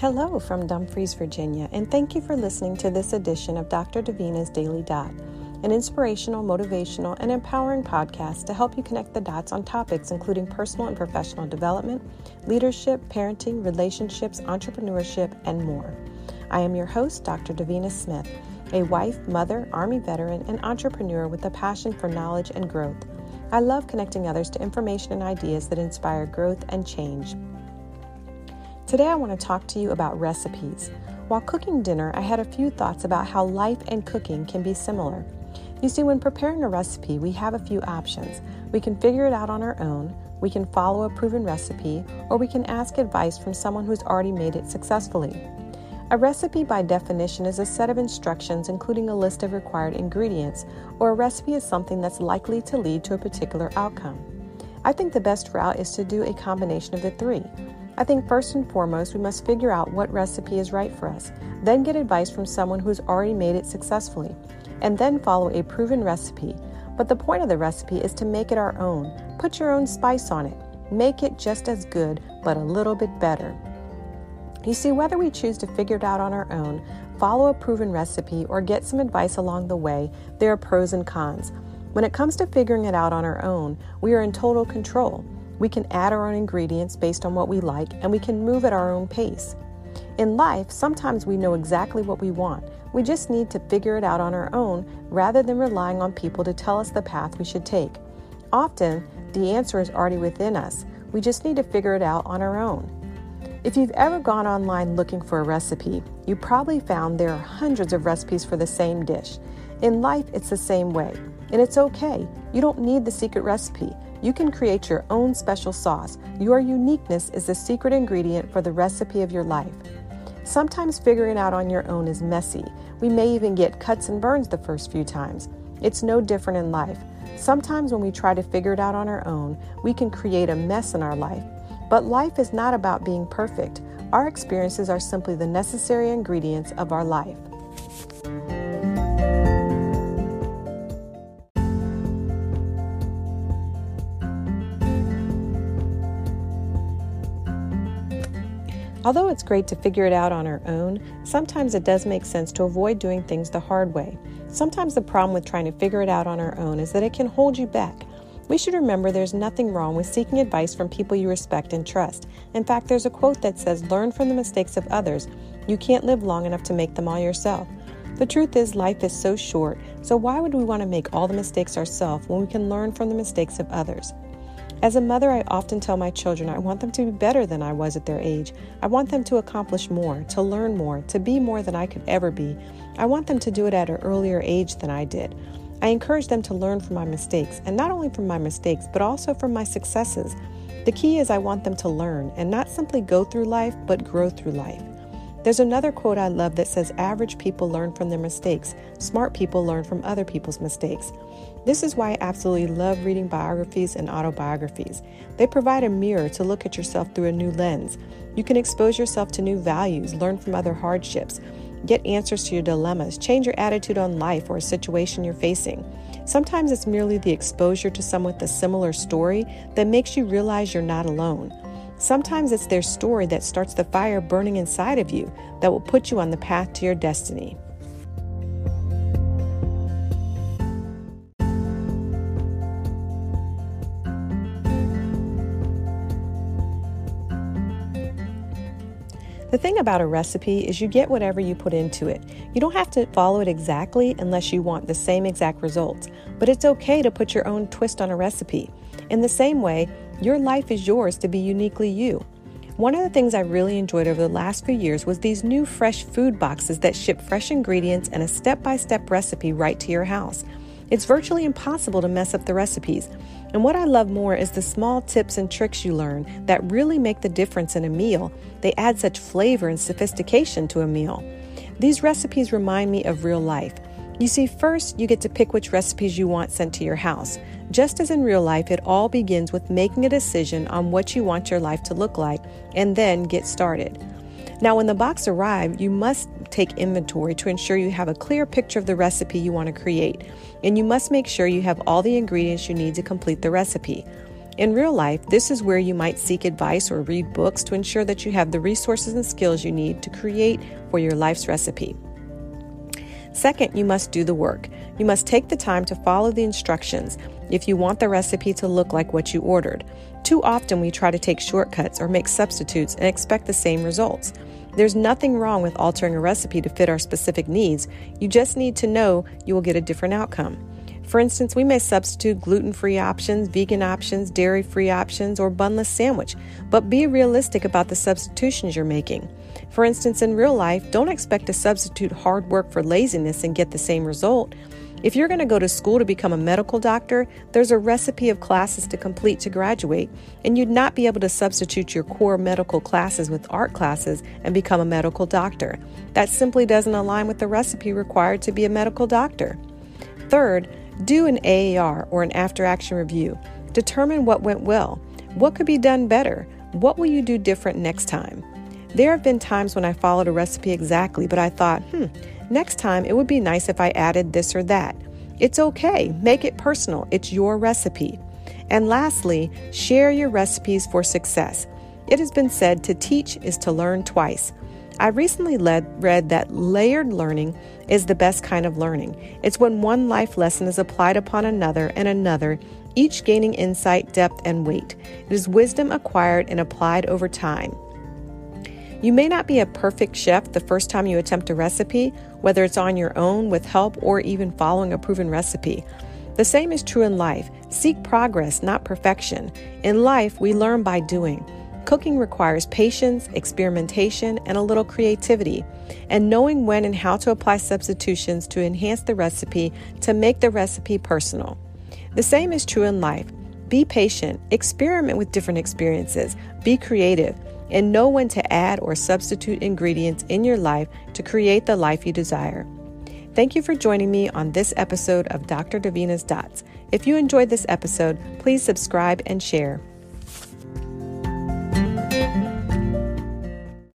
Hello from Dumfries, Virginia, and thank you for listening to this edition of Dr. Davina's Daily Dot, an inspirational, motivational, and empowering podcast to help you connect the dots on topics including personal and professional development, leadership, parenting, relationships, entrepreneurship, and more. I am your host, Dr. Davina Smith, a wife, mother, Army veteran, and entrepreneur with a passion for knowledge and growth. I love connecting others to information and ideas that inspire growth and change. Today, I want to talk to you about recipes. While cooking dinner, I had a few thoughts about how life and cooking can be similar. You see, when preparing a recipe, we have a few options. We can figure it out on our own, we can follow a proven recipe, or we can ask advice from someone who's already made it successfully. A recipe, by definition, is a set of instructions including a list of required ingredients, or a recipe is something that's likely to lead to a particular outcome. I think the best route is to do a combination of the three. I think first and foremost, we must figure out what recipe is right for us, then get advice from someone who's already made it successfully, and then follow a proven recipe. But the point of the recipe is to make it our own. Put your own spice on it. Make it just as good, but a little bit better. You see, whether we choose to figure it out on our own, follow a proven recipe, or get some advice along the way, there are pros and cons. When it comes to figuring it out on our own, we are in total control. We can add our own ingredients based on what we like, and we can move at our own pace. In life, sometimes we know exactly what we want. We just need to figure it out on our own rather than relying on people to tell us the path we should take. Often, the answer is already within us. We just need to figure it out on our own. If you've ever gone online looking for a recipe, you probably found there are hundreds of recipes for the same dish. In life, it's the same way, and it's okay. You don't need the secret recipe. You can create your own special sauce. Your uniqueness is the secret ingredient for the recipe of your life. Sometimes figuring out on your own is messy. We may even get cuts and burns the first few times. It's no different in life. Sometimes when we try to figure it out on our own, we can create a mess in our life. But life is not about being perfect. Our experiences are simply the necessary ingredients of our life. Although it's great to figure it out on our own, sometimes it does make sense to avoid doing things the hard way. Sometimes the problem with trying to figure it out on our own is that it can hold you back. We should remember there's nothing wrong with seeking advice from people you respect and trust. In fact, there's a quote that says, Learn from the mistakes of others. You can't live long enough to make them all yourself. The truth is, life is so short, so why would we want to make all the mistakes ourselves when we can learn from the mistakes of others? As a mother, I often tell my children I want them to be better than I was at their age. I want them to accomplish more, to learn more, to be more than I could ever be. I want them to do it at an earlier age than I did. I encourage them to learn from my mistakes, and not only from my mistakes, but also from my successes. The key is I want them to learn and not simply go through life, but grow through life. There's another quote I love that says average people learn from their mistakes, smart people learn from other people's mistakes. This is why I absolutely love reading biographies and autobiographies. They provide a mirror to look at yourself through a new lens. You can expose yourself to new values, learn from other hardships, get answers to your dilemmas, change your attitude on life or a situation you're facing. Sometimes it's merely the exposure to someone with a similar story that makes you realize you're not alone. Sometimes it's their story that starts the fire burning inside of you that will put you on the path to your destiny. The thing about a recipe is you get whatever you put into it. You don't have to follow it exactly unless you want the same exact results, but it's okay to put your own twist on a recipe. In the same way, your life is yours to be uniquely you. One of the things I really enjoyed over the last few years was these new fresh food boxes that ship fresh ingredients and a step by step recipe right to your house. It's virtually impossible to mess up the recipes. And what I love more is the small tips and tricks you learn that really make the difference in a meal. They add such flavor and sophistication to a meal. These recipes remind me of real life. You see, first, you get to pick which recipes you want sent to your house. Just as in real life, it all begins with making a decision on what you want your life to look like and then get started. Now, when the box arrives, you must take inventory to ensure you have a clear picture of the recipe you want to create, and you must make sure you have all the ingredients you need to complete the recipe. In real life, this is where you might seek advice or read books to ensure that you have the resources and skills you need to create for your life's recipe. Second, you must do the work. You must take the time to follow the instructions if you want the recipe to look like what you ordered. Too often, we try to take shortcuts or make substitutes and expect the same results. There's nothing wrong with altering a recipe to fit our specific needs. You just need to know you will get a different outcome. For instance, we may substitute gluten free options, vegan options, dairy free options, or bunless sandwich, but be realistic about the substitutions you're making. For instance, in real life, don't expect to substitute hard work for laziness and get the same result. If you're going to go to school to become a medical doctor, there's a recipe of classes to complete to graduate, and you'd not be able to substitute your core medical classes with art classes and become a medical doctor. That simply doesn't align with the recipe required to be a medical doctor. Third, do an AAR or an after action review. Determine what went well. What could be done better? What will you do different next time? There have been times when I followed a recipe exactly, but I thought, hmm, next time it would be nice if I added this or that. It's okay, make it personal, it's your recipe. And lastly, share your recipes for success. It has been said to teach is to learn twice. I recently led, read that layered learning is the best kind of learning. It's when one life lesson is applied upon another and another, each gaining insight, depth, and weight. It is wisdom acquired and applied over time. You may not be a perfect chef the first time you attempt a recipe, whether it's on your own with help or even following a proven recipe. The same is true in life. Seek progress, not perfection. In life, we learn by doing. Cooking requires patience, experimentation, and a little creativity, and knowing when and how to apply substitutions to enhance the recipe to make the recipe personal. The same is true in life. Be patient, experiment with different experiences, be creative, and know when to add or substitute ingredients in your life to create the life you desire. Thank you for joining me on this episode of Dr. Davina's Dots. If you enjoyed this episode, please subscribe and share.